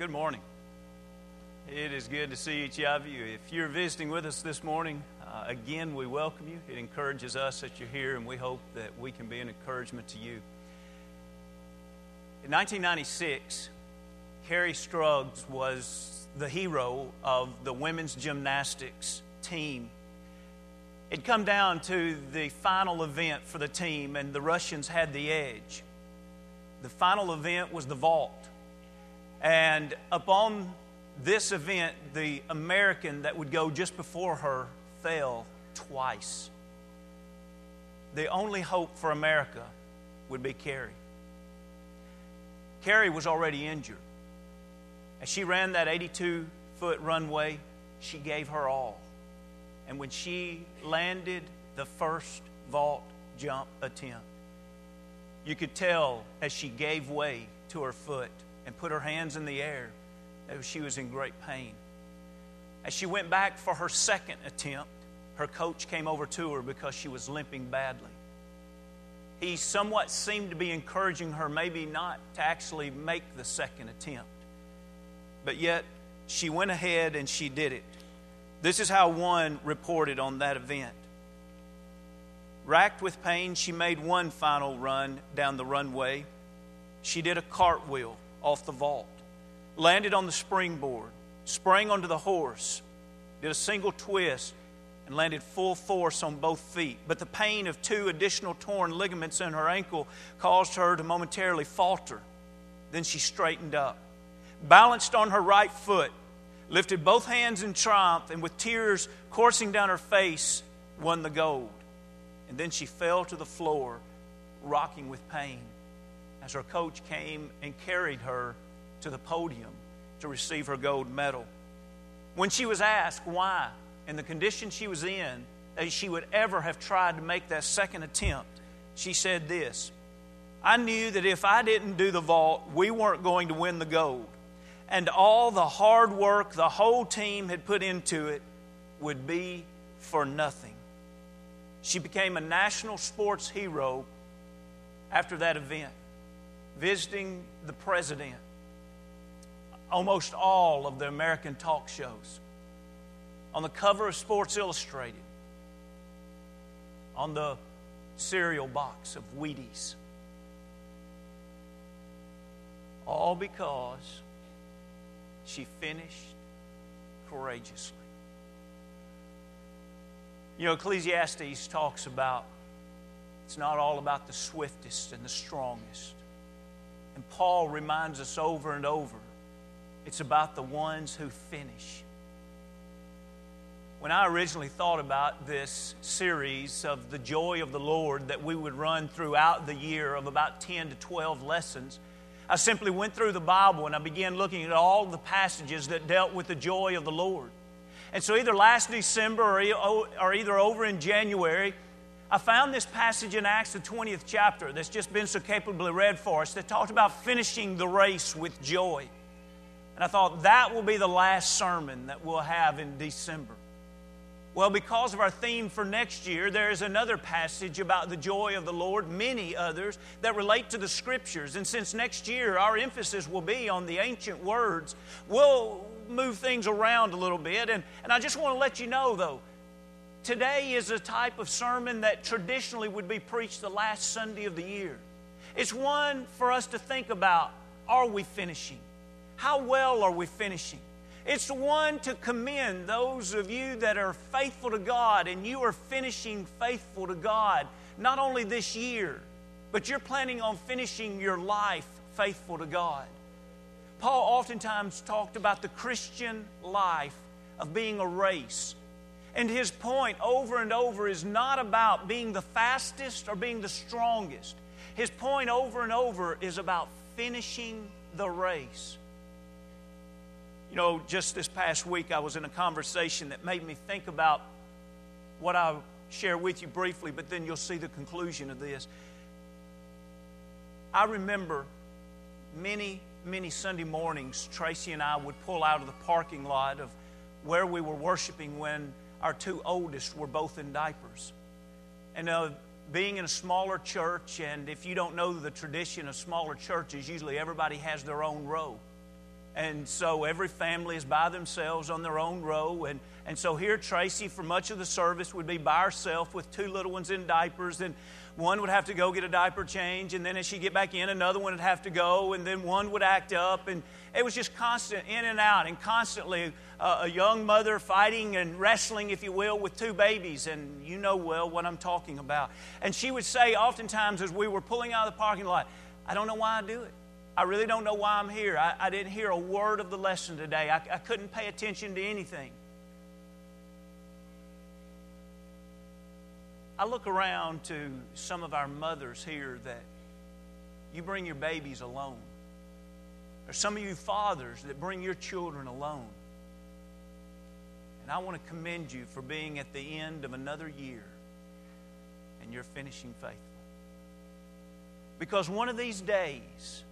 Good morning. It is good to see each of you. If you're visiting with us this morning, uh, again, we welcome you. It encourages us that you're here, and we hope that we can be an encouragement to you. In 1996, Kerri Strug was the hero of the women's gymnastics team. It come down to the final event for the team, and the Russians had the edge. The final event was the vault. And upon this event, the American that would go just before her fell twice. The only hope for America would be Kerri. Kerri was already injured. As she ran that 82 foot runway, she gave her all. And when she landed the first vault jump attempt, you could tell as she gave way to her foot and put her hands in the air that she was in great pain. As she went back for her second attempt, her coach came over to her because she was limping badly. He somewhat seemed to be encouraging her, maybe not to actually make the second attempt. But yet, she went ahead and she did it. This is how one reported on that event. Racked with pain, she made one final run down the runway. She did a cartwheel off the vault, landed on the springboard, sprang onto the horse, did a single twist, and landed full force on both feet. But the pain of two additional torn ligaments in her ankle caused her to momentarily falter. Then she straightened up, balanced on her right foot, lifted both hands in triumph, and with tears coursing down her face, won the gold. And then she fell to the floor, rocking with pain as her coach came and carried her to the podium to receive her gold medal. When she was asked why, in the condition she was in, that she would ever have tried to make that second attempt, she said this I knew that if I didn't do the vault, we weren't going to win the gold. And all the hard work the whole team had put into it would be for nothing. She became a national sports hero after that event visiting the president, almost all of the American talk shows, on the cover of Sports Illustrated, on the cereal box of Wheaties. All because she finished courageously. You know, Ecclesiastes talks about it's not all about the swiftest and the strongest. And Paul reminds us over and over it's about the ones who finish. When I originally thought about this series of the joy of the Lord that we would run throughout the year of about 10 to 12 lessons, I simply went through the Bible and I began looking at all the passages that dealt with the joy of the Lord. And so, either last December or, or either over in January, I found this passage in Acts, the 20th chapter, that's just been so capably read for us, that talked about finishing the race with joy. And I thought that will be the last sermon that we'll have in December. Well, because of our theme for next year, there is another passage about the joy of the Lord, many others that relate to the Scriptures. And since next year our emphasis will be on the ancient words, we'll move things around a little bit. And, and I just want to let you know, though, Today is a type of sermon that traditionally would be preached the last Sunday of the year. It's one for us to think about are we finishing? How well are we finishing? It's one to commend those of you that are faithful to God and you are finishing faithful to God, not only this year, but you're planning on finishing your life faithful to God. Paul oftentimes talked about the Christian life of being a race and his point over and over is not about being the fastest or being the strongest. His point over and over is about finishing the race. You know, just this past week, I was in a conversation that made me think about what I'll share with you briefly, but then you'll see the conclusion of this. I remember many, many Sunday mornings, Tracy and I would pull out of the parking lot of where we were worshiping when our two oldest were both in diapers. And uh, being in a smaller church, and if you don't know the tradition of smaller churches, usually everybody has their own row. And so every family is by themselves on their own row. And, and so here, Tracy, for much of the service, would be by herself with two little ones in diapers. And one would have to go get a diaper change. And then as she'd get back in, another one would have to go. And then one would act up. And it was just constant in and out and constantly uh, a young mother fighting and wrestling, if you will, with two babies. And you know well what I'm talking about. And she would say, oftentimes, as we were pulling out of the parking lot, I don't know why I do it. I really don't know why I'm here. I, I didn't hear a word of the lesson today. I, I couldn't pay attention to anything. I look around to some of our mothers here that you bring your babies alone. There's some of you fathers that bring your children alone. And I want to commend you for being at the end of another year and you're finishing faithful. Because one of these days,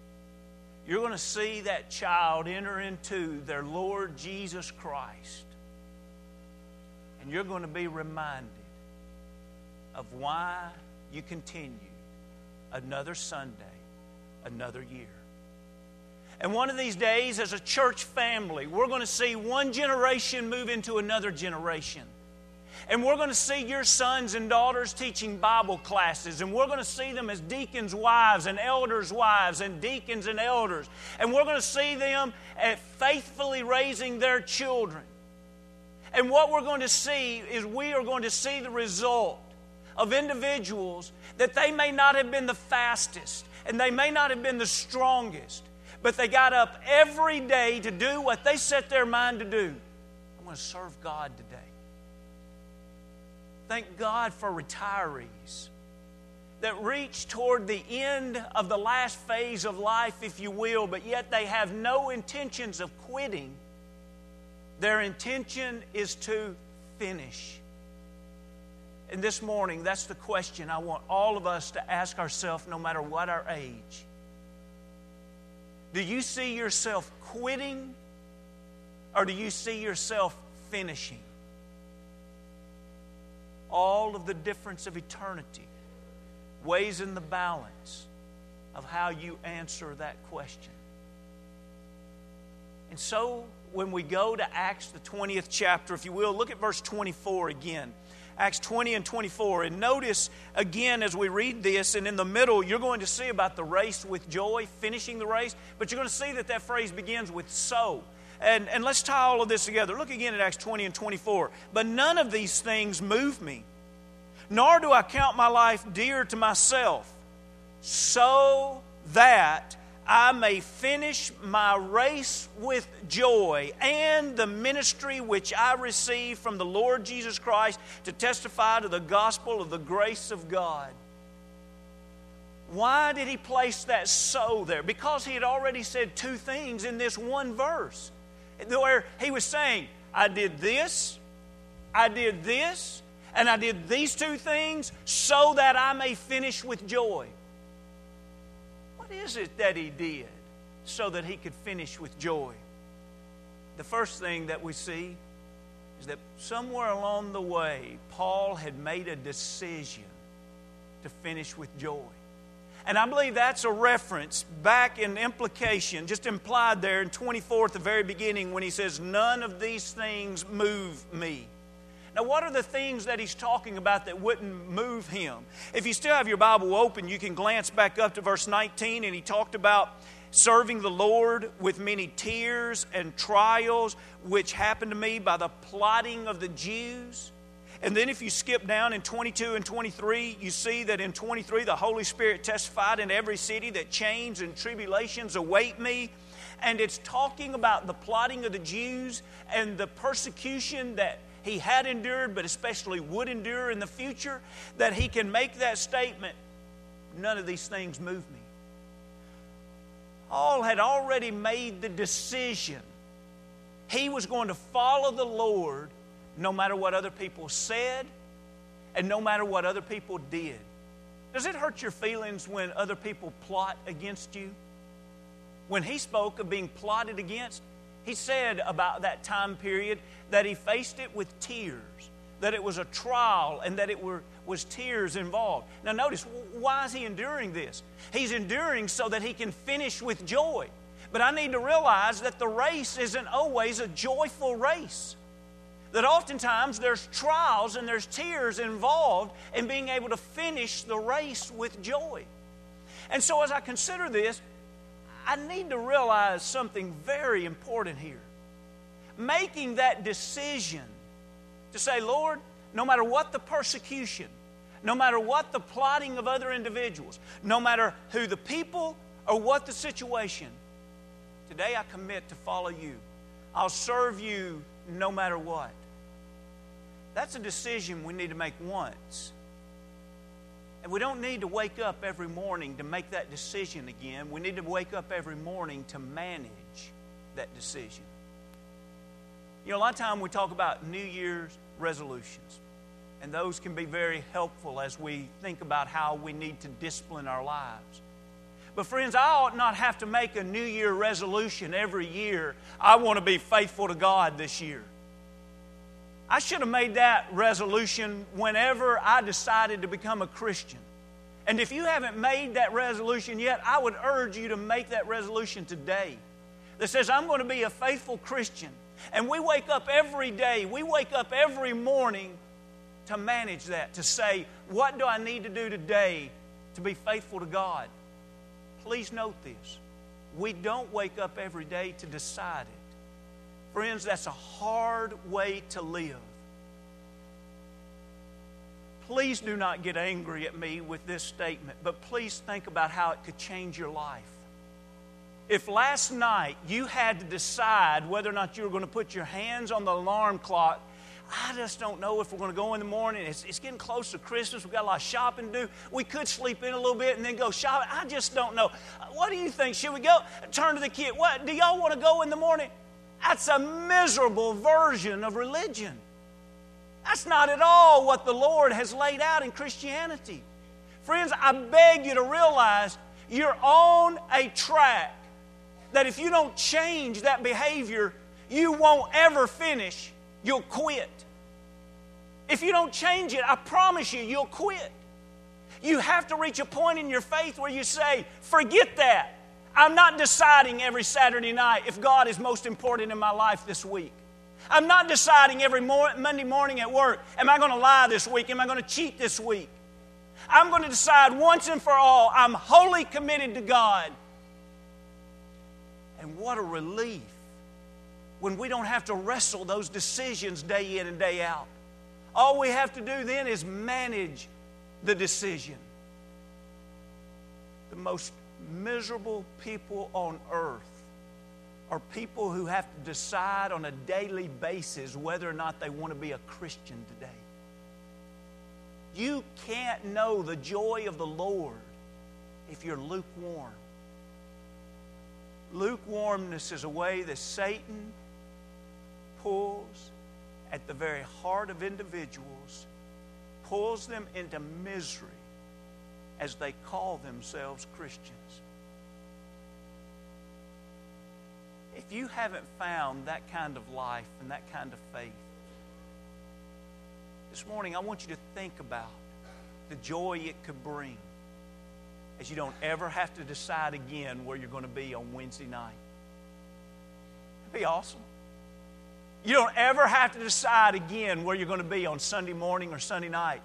you're going to see that child enter into their Lord Jesus Christ. And you're going to be reminded of why you continue another Sunday, another year. And one of these days, as a church family, we're going to see one generation move into another generation. And we're going to see your sons and daughters teaching Bible classes. And we're going to see them as deacons' wives and elders' wives and deacons and elders. And we're going to see them at faithfully raising their children. And what we're going to see is we are going to see the result of individuals that they may not have been the fastest and they may not have been the strongest, but they got up every day to do what they set their mind to do. I want to serve God today. Thank God for retirees that reach toward the end of the last phase of life, if you will, but yet they have no intentions of quitting. Their intention is to finish. And this morning, that's the question I want all of us to ask ourselves, no matter what our age. Do you see yourself quitting, or do you see yourself finishing? all of the difference of eternity weighs in the balance of how you answer that question. And so, when we go to Acts, the 20th chapter, if you will, look at verse 24 again. Acts 20 and 24. And notice again as we read this, and in the middle, you're going to see about the race with joy, finishing the race, but you're going to see that that phrase begins with so. And, and let's tie all of this together. Look again at Acts 20 and 24. But none of these things move me, nor do I count my life dear to myself, so that I may finish my race with joy and the ministry which I receive from the Lord Jesus Christ to testify to the gospel of the grace of God. Why did he place that so there? Because he had already said two things in this one verse where he was saying, I did this, I did this, and I did these two things so that I may finish with joy. What is it that he did so that he could finish with joy? The first thing that we see is that somewhere along the way, Paul had made a decision to finish with joy. And I believe that's a reference back in implication, just implied there in 24 at the very beginning when he says, None of these things move me. Now, what are the things that he's talking about that wouldn't move him? If you still have your Bible open, you can glance back up to verse 19, and he talked about serving the Lord with many tears and trials, which happened to me by the plotting of the Jews. And then if you skip down in 22 and 23, you see that in 23 the Holy Spirit testified in every city that chains and tribulations await me. And it's talking about the plotting of the Jews and the persecution that he had endured, but especially would endure in the future, that he can make that statement none of these things move me. Paul had already made the decision. He was going to follow the Lord no matter what other people said and no matter what other people did. Does it hurt your feelings when other people plot against you? When he spoke of being plotted against, he said about that time period that he faced it with tears, that it was a trial, and that it were, was tears involved. Now, notice, why is he enduring this? He's enduring so that he can finish with joy. But I need to realize that the race isn't always a joyful race. That oftentimes there's trials and there's tears involved in being able to finish the race with joy. And so as I consider this, I need to realize something very important here. Making that decision to say, Lord, no matter what the persecution, no matter what the plotting of other individuals, no matter who the people or what the situation, today I commit to follow you. I'll serve you no matter what. That's a decision we need to make once. We don't need to wake up every morning to make that decision again. We need to wake up every morning to manage that decision. You know, a lot of time we talk about New Year's resolutions, and those can be very helpful as we think about how we need to discipline our lives. But, friends, I ought not have to make a New Year resolution every year. I want to be faithful to God this year. I should have made that resolution whenever I decided to become a Christian. And if you haven't made that resolution yet, I would urge you to make that resolution today that says, I'm going to be a faithful Christian. And we wake up every day, we wake up every morning to manage that, to say, What do I need to do today to be faithful to God? Please note this. We don't wake up every day to decide it. Friends, that's a hard way to live. Please do not get angry at me with this statement, but please think about how it could change your life. If last night you had to decide whether or not you were going to put your hands on the alarm clock, I just don't know if we're going to go in the morning. It's, it's getting close to Christmas. We've got a lot of shopping to do. We could sleep in a little bit and then go shopping. I just don't know. What do you think? Should we go? Turn to the kid. What? Do y'all want to go in the morning? That's a miserable version of religion. That's not at all what the Lord has laid out in Christianity. Friends, I beg you to realize you're on a track that if you don't change that behavior, you won't ever finish. You'll quit. If you don't change it, I promise you, you'll quit. You have to reach a point in your faith where you say, forget that. I'm not deciding every Saturday night if God is most important in my life this week. I'm not deciding every Monday morning at work, am I going to lie this week? Am I going to cheat this week? I'm going to decide once and for all, I'm wholly committed to God. And what a relief when we don't have to wrestle those decisions day in and day out. All we have to do then is manage the decision. The most miserable people on earth are people who have to decide on a daily basis whether or not they want to be a Christian today. You can't know the joy of the Lord if you're lukewarm. Lukewarmness is a way that Satan pulls at the very heart of individuals, pulls them into misery as they call themselves Christians. If you haven't found that kind of life and that kind of faith, this morning I want you to think about the joy it could bring as you don't ever have to decide again where you're going to be on Wednesday night. That'd be awesome. You don't ever have to decide again where you're going to be on Sunday morning or Sunday night.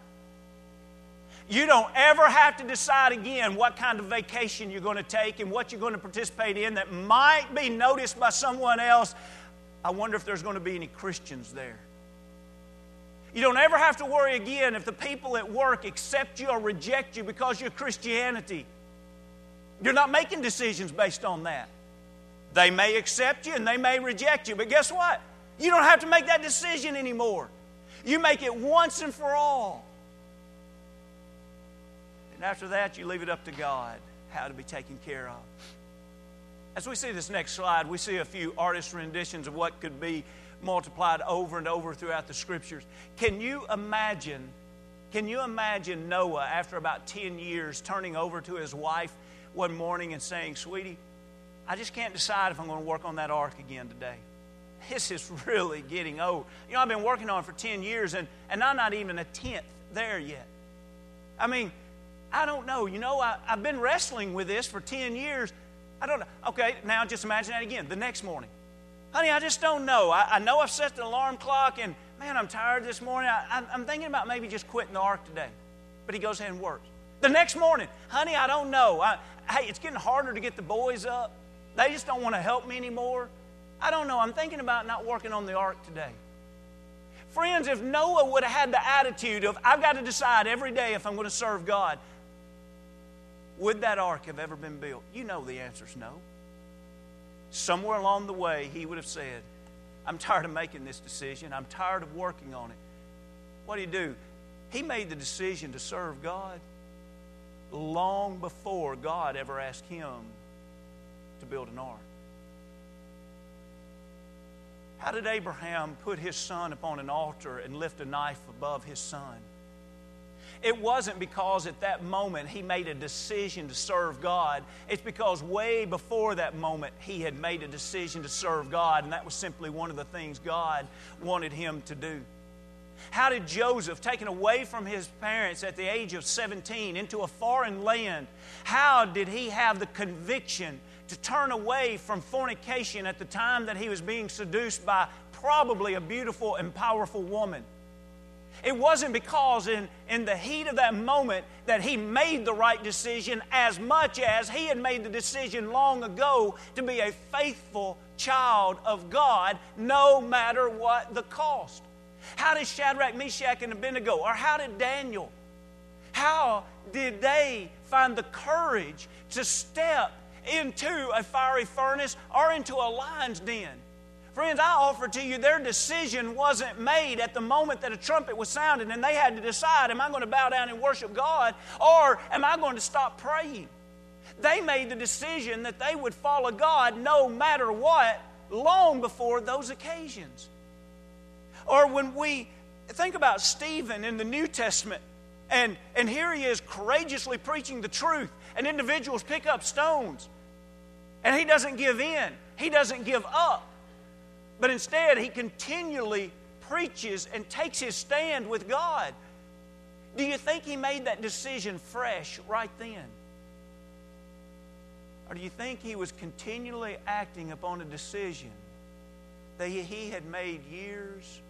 You don't ever have to decide again what kind of vacation you're going to take and what you're going to participate in that might be noticed by someone else. I wonder if there's going to be any Christians there. You don't ever have to worry again if the people at work accept you or reject you because you're Christianity. You're not making decisions based on that. They may accept you and they may reject you, but guess what? You don't have to make that decision anymore. You make it once and for all. And after that, you leave it up to God how to be taken care of. As we see this next slide, we see a few artist renditions of what could be multiplied over and over throughout the scriptures. Can you imagine? Can you imagine Noah after about 10 years turning over to his wife one morning and saying, Sweetie, I just can't decide if I'm going to work on that ark again today. This is really getting old. You know, I've been working on it for 10 years and, and I'm not even a tenth there yet. I mean, I don't know. You know, I, I've been wrestling with this for 10 years. I don't know. Okay, now just imagine that again. The next morning. Honey, I just don't know. I, I know I've set the alarm clock and man, I'm tired this morning. I, I'm thinking about maybe just quitting the ark today. But he goes ahead and works. The next morning, honey, I don't know. I, hey, it's getting harder to get the boys up. They just don't want to help me anymore. I don't know. I'm thinking about not working on the ark today. Friends, if Noah would have had the attitude of, I've got to decide every day if I'm going to serve God, would that ark have ever been built? You know the answer is no. Somewhere along the way, he would have said, I'm tired of making this decision. I'm tired of working on it. What do you do? He made the decision to serve God long before God ever asked him to build an ark. How did Abraham put his son upon an altar and lift a knife above his son? It wasn't because at that moment he made a decision to serve God. It's because way before that moment he had made a decision to serve God, and that was simply one of the things God wanted him to do. How did Joseph, taken away from his parents at the age of 17 into a foreign land, how did he have the conviction to turn away from fornication at the time that he was being seduced by probably a beautiful and powerful woman? It wasn't because in, in the heat of that moment that he made the right decision as much as he had made the decision long ago to be a faithful child of God no matter what the cost. How did Shadrach, Meshach, and Abednego, or how did Daniel, how did they find the courage to step into a fiery furnace or into a lion's den? Friends, I offer to you their decision wasn't made at the moment that a trumpet was sounded and they had to decide am I going to bow down and worship God or am I going to stop praying? They made the decision that they would follow God no matter what long before those occasions. Or when we think about Stephen in the New Testament, and, and here he is courageously preaching the truth, and individuals pick up stones, and he doesn't give in, he doesn't give up, but instead he continually preaches and takes his stand with God. Do you think he made that decision fresh right then? Or do you think he was continually acting upon a decision that he had made years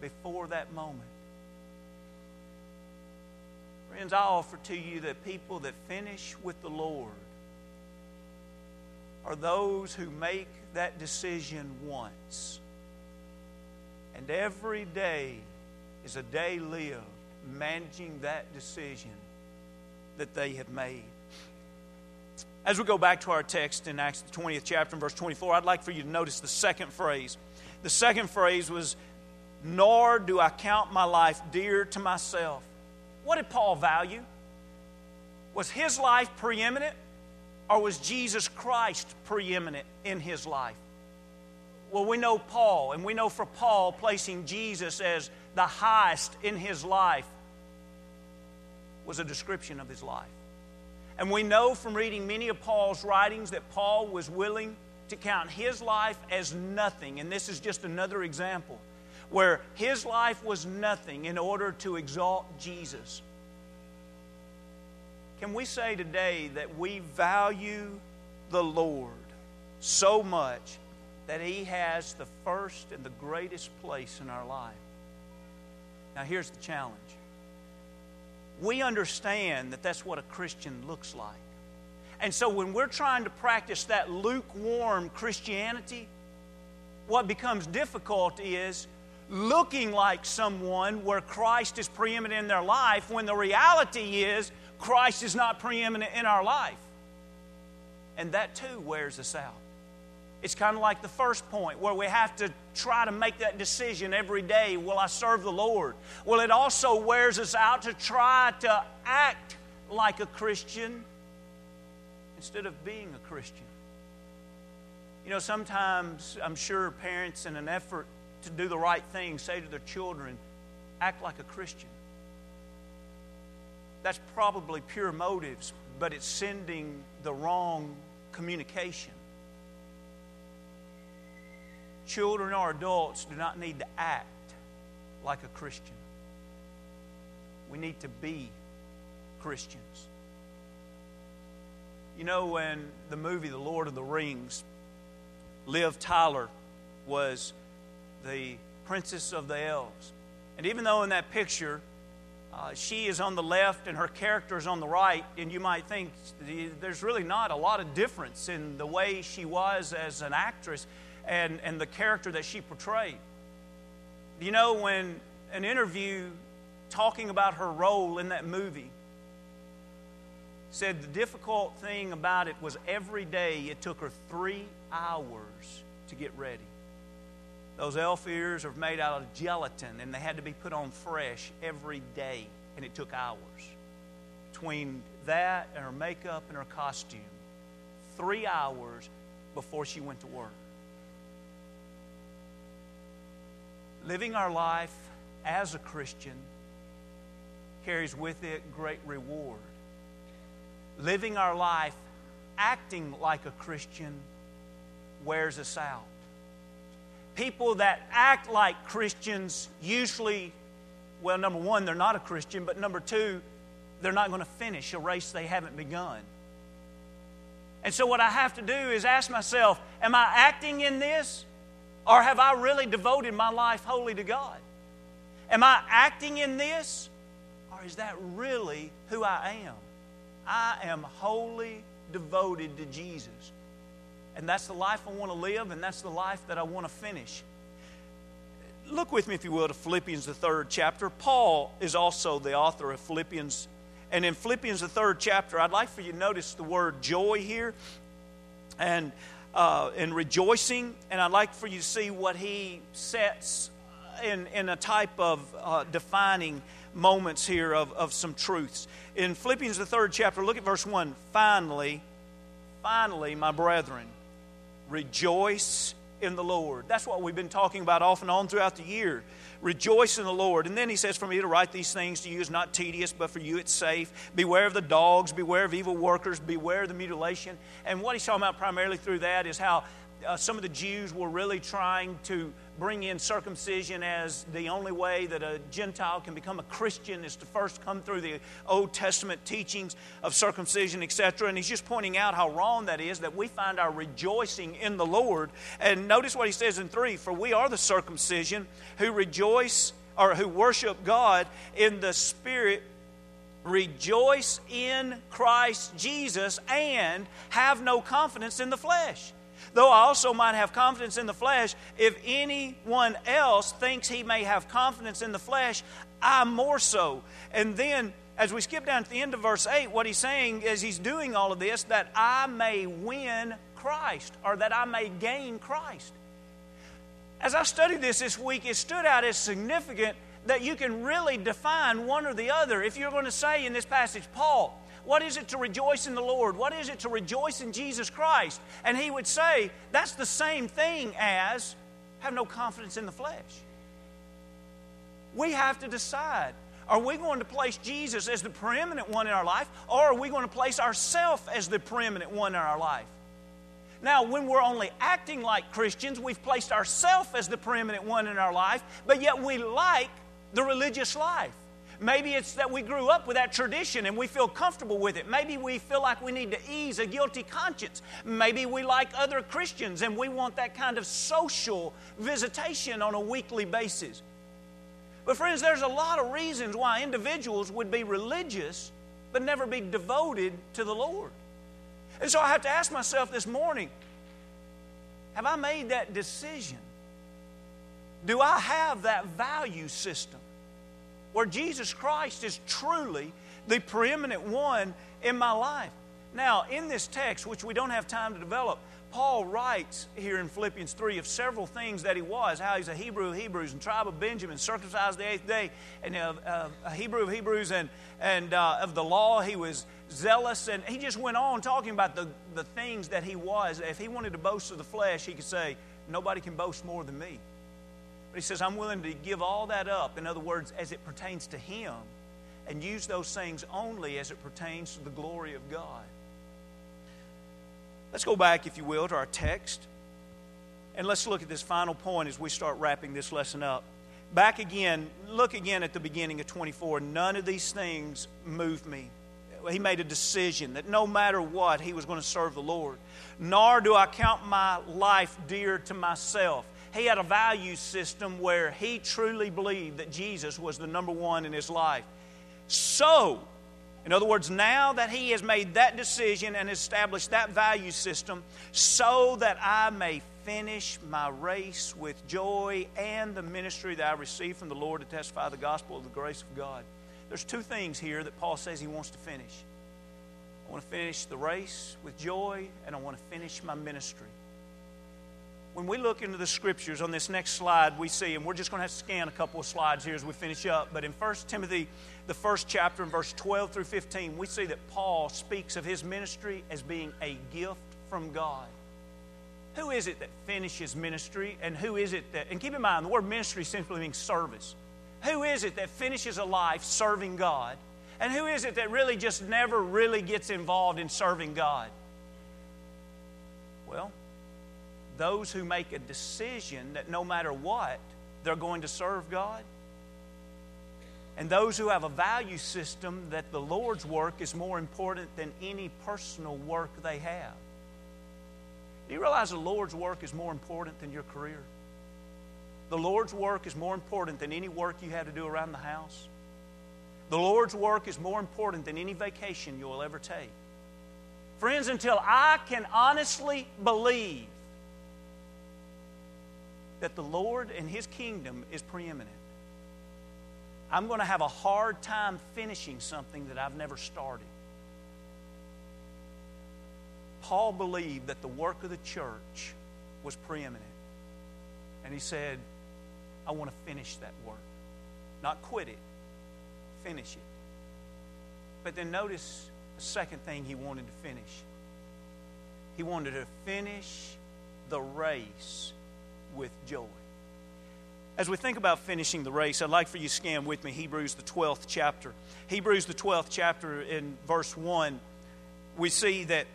before that moment. Friends, I offer to you that people that finish with the Lord are those who make that decision once. And every day is a day lived managing that decision that they have made. As we go back to our text in Acts the 20th chapter and verse 24, I'd like for you to notice the second phrase. The second phrase was nor do I count my life dear to myself. What did Paul value? Was his life preeminent or was Jesus Christ preeminent in his life? Well, we know Paul, and we know for Paul placing Jesus as the highest in his life was a description of his life. And we know from reading many of Paul's writings that Paul was willing to count his life as nothing. And this is just another example where his life was nothing in order to exalt Jesus. Can we say today that we value the Lord so much that He has the first and the greatest place in our life? Now, here's the challenge. We understand that that's what a Christian looks like. And so, when we're trying to practice that lukewarm Christianity, what becomes difficult is looking like someone where Christ is preeminent in their life when the reality is Christ is not preeminent in our life. And that too wears us out. It's kind of like the first point where we have to try to make that decision every day will I serve the Lord? Well, it also wears us out to try to act like a Christian instead of being a Christian. You know, sometimes I'm sure parents, in an effort to do the right thing, say to their children, act like a Christian. That's probably pure motives, but it's sending the wrong communication. Children or adults do not need to act like a Christian. We need to be Christians. You know, in the movie The Lord of the Rings, Liv Tyler was the princess of the elves. And even though in that picture uh, she is on the left and her character is on the right, and you might think there's really not a lot of difference in the way she was as an actress and, and the character that she portrayed. You know, when an interview talking about her role in that movie said the difficult thing about it was every day it took her three hours to get ready. Those elf ears are made out of gelatin and they had to be put on fresh every day, and it took hours. Between that and her makeup and her costume, three hours before she went to work. Living our life as a Christian carries with it great reward. Living our life acting like a Christian wears us out people that act like Christians usually, well, number one, they're not a Christian, but number two, they're not going to finish a race they haven't begun. And so, what I have to do is ask myself, am I acting in this? Or have I really devoted my life wholly to God? Am I acting in this? Or is that really who I am? I am wholly devoted to Jesus. And that's the life I want to live, and that's the life that I want to finish. Look with me, if you will, to Philippians, the third chapter. Paul is also the author of Philippians. And in Philippians, the third chapter, I'd like for you to notice the word joy here and, uh, and rejoicing. And I'd like for you to see what he sets in, in a type of uh, defining moments here of, of some truths. In Philippians, the third chapter, look at verse 1. Finally, finally, my brethren Rejoice in the Lord. That's what we've been talking about off and on throughout the year. Rejoice in the Lord. And then he says, For me to write these things to you is not tedious, but for you it's safe. Beware of the dogs, beware of evil workers, beware of the mutilation. And what he's talking about primarily through that is how uh, some of the Jews were really trying to bring in circumcision as the only way that a Gentile can become a Christian is to first come through the Old Testament teachings of circumcision, etc. And he's just pointing out how wrong that is, that we find our rejoicing in the Lord. And notice what he says in 3 For we are the circumcision who rejoice or who worship God in the Spirit rejoice in Christ Jesus and have no confidence in the flesh. Though I also might have confidence in the flesh, if anyone else thinks he may have confidence in the flesh, I more so. And then, as we skip down to the end of verse 8, what he's saying as he's doing all of this, that I may win Christ, or that I may gain Christ. As I studied this this week, it stood out as significant that you can really define one or the other. If you're going to say in this passage, Paul, what is it to rejoice in the Lord? What is it to rejoice in Jesus Christ? And he would say, that's the same thing as have no confidence in the flesh. We have to decide are we going to place Jesus as the preeminent one in our life, or are we going to place ourselves as the preeminent one in our life? Now, when we're only acting like Christians, we've placed ourselves as the preeminent one in our life, but yet we like the religious life. Maybe it's that we grew up with that tradition and we feel comfortable with it. Maybe we feel like we need to ease a guilty conscience. Maybe we like other Christians and we want that kind of social visitation on a weekly basis. But, friends, there's a lot of reasons why individuals would be religious but never be devoted to the Lord. And so I have to ask myself this morning have I made that decision? Do I have that value system? Where Jesus Christ is truly the preeminent one in my life. Now, in this text, which we don't have time to develop, Paul writes here in Philippians 3 of several things that he was how he's a Hebrew of Hebrews and tribe of Benjamin, circumcised the eighth day, and uh, uh, a Hebrew of Hebrews, and, and uh, of the law, he was zealous. And he just went on talking about the, the things that he was. If he wanted to boast of the flesh, he could say, Nobody can boast more than me. But he says, I'm willing to give all that up, in other words, as it pertains to him, and use those things only as it pertains to the glory of God. Let's go back, if you will, to our text. And let's look at this final point as we start wrapping this lesson up. Back again, look again at the beginning of 24. None of these things move me. he made a decision that no matter what, he was going to serve the Lord. Nor do I count my life dear to myself. He had a value system where he truly believed that Jesus was the number one in his life. So, in other words, now that he has made that decision and established that value system, so that I may finish my race with joy and the ministry that I received from the Lord to testify the gospel of the grace of God. There's two things here that Paul says he wants to finish. I want to finish the race with joy, and I want to finish my ministry. When we look into the scriptures on this next slide, we see, and we're just going to have to scan a couple of slides here as we finish up, but in 1 Timothy, the first chapter, in verse 12 through 15, we see that Paul speaks of his ministry as being a gift from God. Who is it that finishes ministry, and who is it that, and keep in mind, the word ministry simply means service. Who is it that finishes a life serving God? And who is it that really just never really gets involved in serving God? Well, those who make a decision that no matter what, they're going to serve God. And those who have a value system that the Lord's work is more important than any personal work they have. Do you realize the Lord's work is more important than your career? The Lord's work is more important than any work you have to do around the house. The Lord's work is more important than any vacation you will ever take. Friends, until I can honestly believe that the Lord and His kingdom is preeminent, I'm going to have a hard time finishing something that I've never started. Paul believed that the work of the church was preeminent. And he said, I want to finish that work. Not quit it, finish it. But then notice the second thing he wanted to finish. He wanted to finish the race with joy. As we think about finishing the race, I'd like for you to scan with me Hebrews, the 12th chapter. Hebrews, the 12th chapter, in verse 1, we see that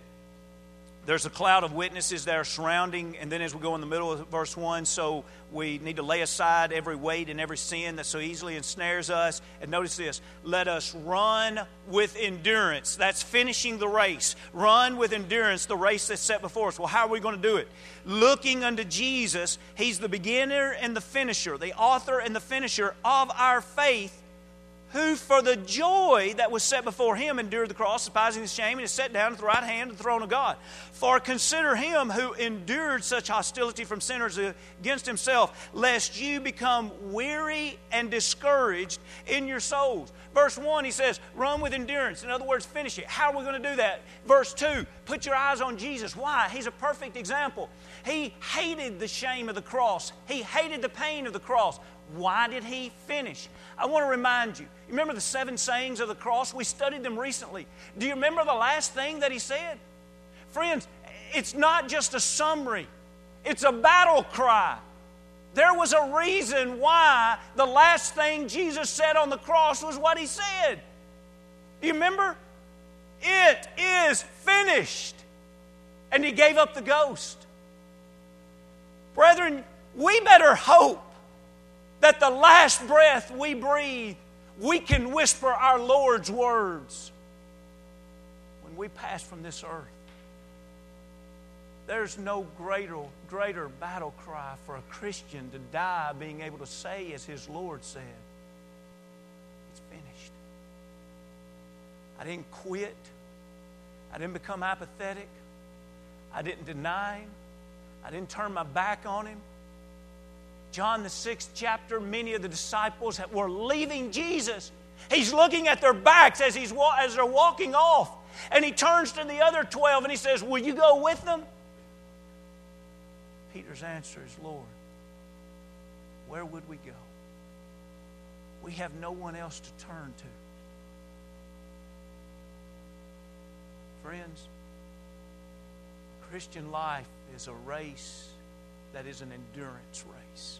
there's a cloud of witnesses that are surrounding, and then as we go in the middle of verse 1, so we need to lay aside every weight and every sin that so easily ensnares us. And notice this let us run with endurance. That's finishing the race. Run with endurance the race that's set before us. Well, how are we going to do it? Looking unto Jesus, He's the beginner and the finisher, the author and the finisher of our faith who for the joy that was set before him endured the cross, despising the shame, and is set down at the right hand of the throne of God. For consider him who endured such hostility from sinners against himself, lest you become weary and discouraged in your souls. Verse 1, he says, run with endurance. In other words, finish it. How are we going to do that? Verse 2, put your eyes on Jesus. Why? He's a perfect example. He hated the shame of the cross, he hated the pain of the cross. Why did he finish? I want to remind you. Remember the seven sayings of the cross? We studied them recently. Do you remember the last thing that he said? Friends, it's not just a summary, it's a battle cry. There was a reason why the last thing Jesus said on the cross was what he said. Do you remember? It is finished. And he gave up the ghost. Brethren, we better hope that the last breath we breathe, we can whisper our Lord's words when we pass from this earth. There's no greater, greater battle cry for a Christian to die being able to say, as his Lord said, It's finished. I didn't quit. I didn't become apathetic. I didn't deny him. I didn't turn my back on him. John, the sixth chapter, many of the disciples were leaving Jesus. He's looking at their backs as, he's, as they're walking off. And he turns to the other 12 and he says, Will you go with them? Peter's answer is, Lord, where would we go? We have no one else to turn to. Friends, Christian life is a race that is an endurance race.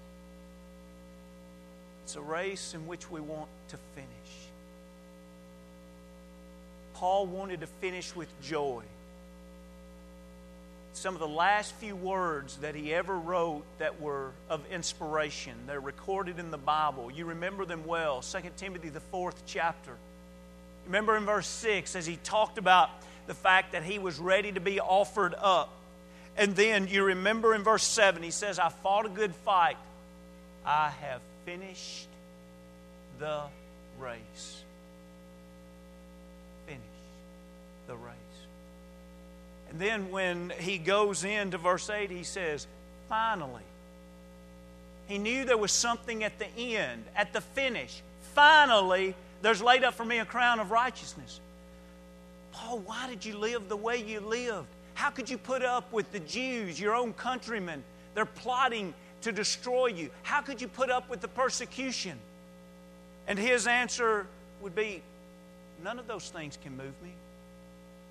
It's a race in which we want to finish. Paul wanted to finish with joy. Some of the last few words that he ever wrote that were of inspiration, they're recorded in the Bible. You remember them well. 2 Timothy, the fourth chapter. Remember in verse 6 as he talked about the fact that he was ready to be offered up. And then you remember in verse 7, he says, I fought a good fight. I have finished the race. Finished the race. And then when he goes into verse 8, he says, Finally. He knew there was something at the end, at the finish. Finally, there's laid up for me a crown of righteousness. Paul, why did you live the way you lived? How could you put up with the Jews, your own countrymen? They're plotting to destroy you. How could you put up with the persecution? And his answer would be none of those things can move me.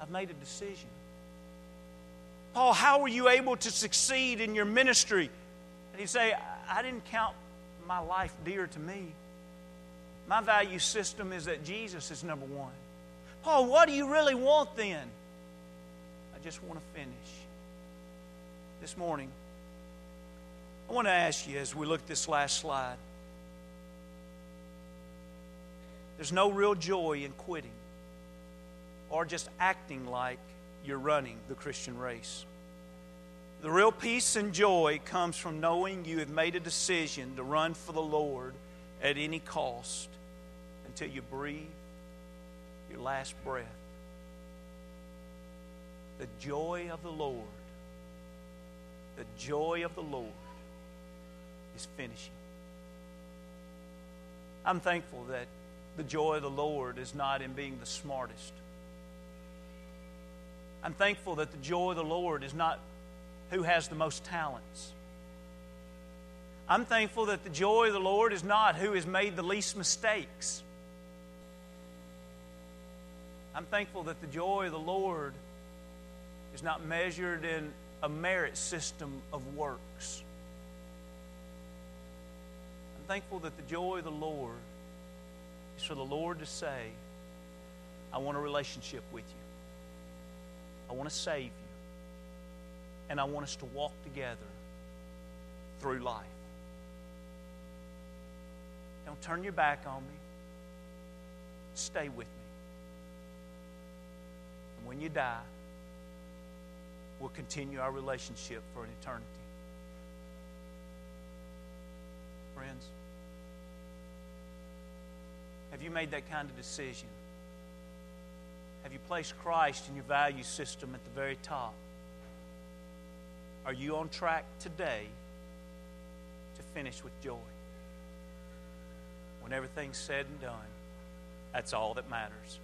I've made a decision. Paul, how were you able to succeed in your ministry? And he'd say, I didn't count my life dear to me. My value system is that Jesus is number one. Paul, what do you really want then? I just want to finish. This morning, I want to ask you as we look at this last slide there's no real joy in quitting or just acting like you're running the Christian race. The real peace and joy comes from knowing you have made a decision to run for the Lord at any cost until you breathe your last breath. The joy of the Lord, the joy of the Lord is finishing. I'm thankful that the joy of the Lord is not in being the smartest. I'm thankful that the joy of the Lord is not who has the most talents. I'm thankful that the joy of the Lord is not who has made the least mistakes. I'm thankful that the joy of the Lord is not measured in a merit system of works. I'm thankful that the joy of the Lord is for the Lord to say, I want a relationship with you. I want to save you. And I want us to walk together through life. Don't turn your back on me. Stay with me. And when you die, we'll continue our relationship for an eternity. Friends, have you made that kind of decision? Have you placed Christ in your value system at the very top? Are you on track today to finish with joy? When everything's said and done, that's all that matters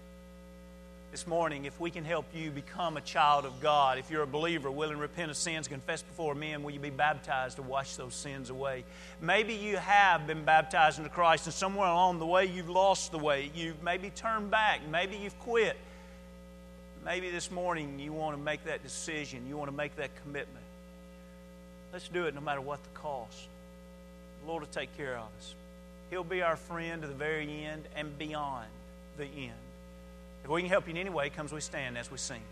this morning, if we can help you become a child of God, if you're a believer, willing to repent of sins, confess before men, will you be baptized to wash those sins away? Maybe you have been baptized into Christ, and somewhere along the way you've lost the way. You've maybe turned back. Maybe you've quit. Maybe this morning you want to make that decision. You want to make that commitment. Let's do it no matter what the cost. The Lord will take care of us. He'll be our friend to the very end and beyond the end. If we can help you in any way, comes we stand as we sing.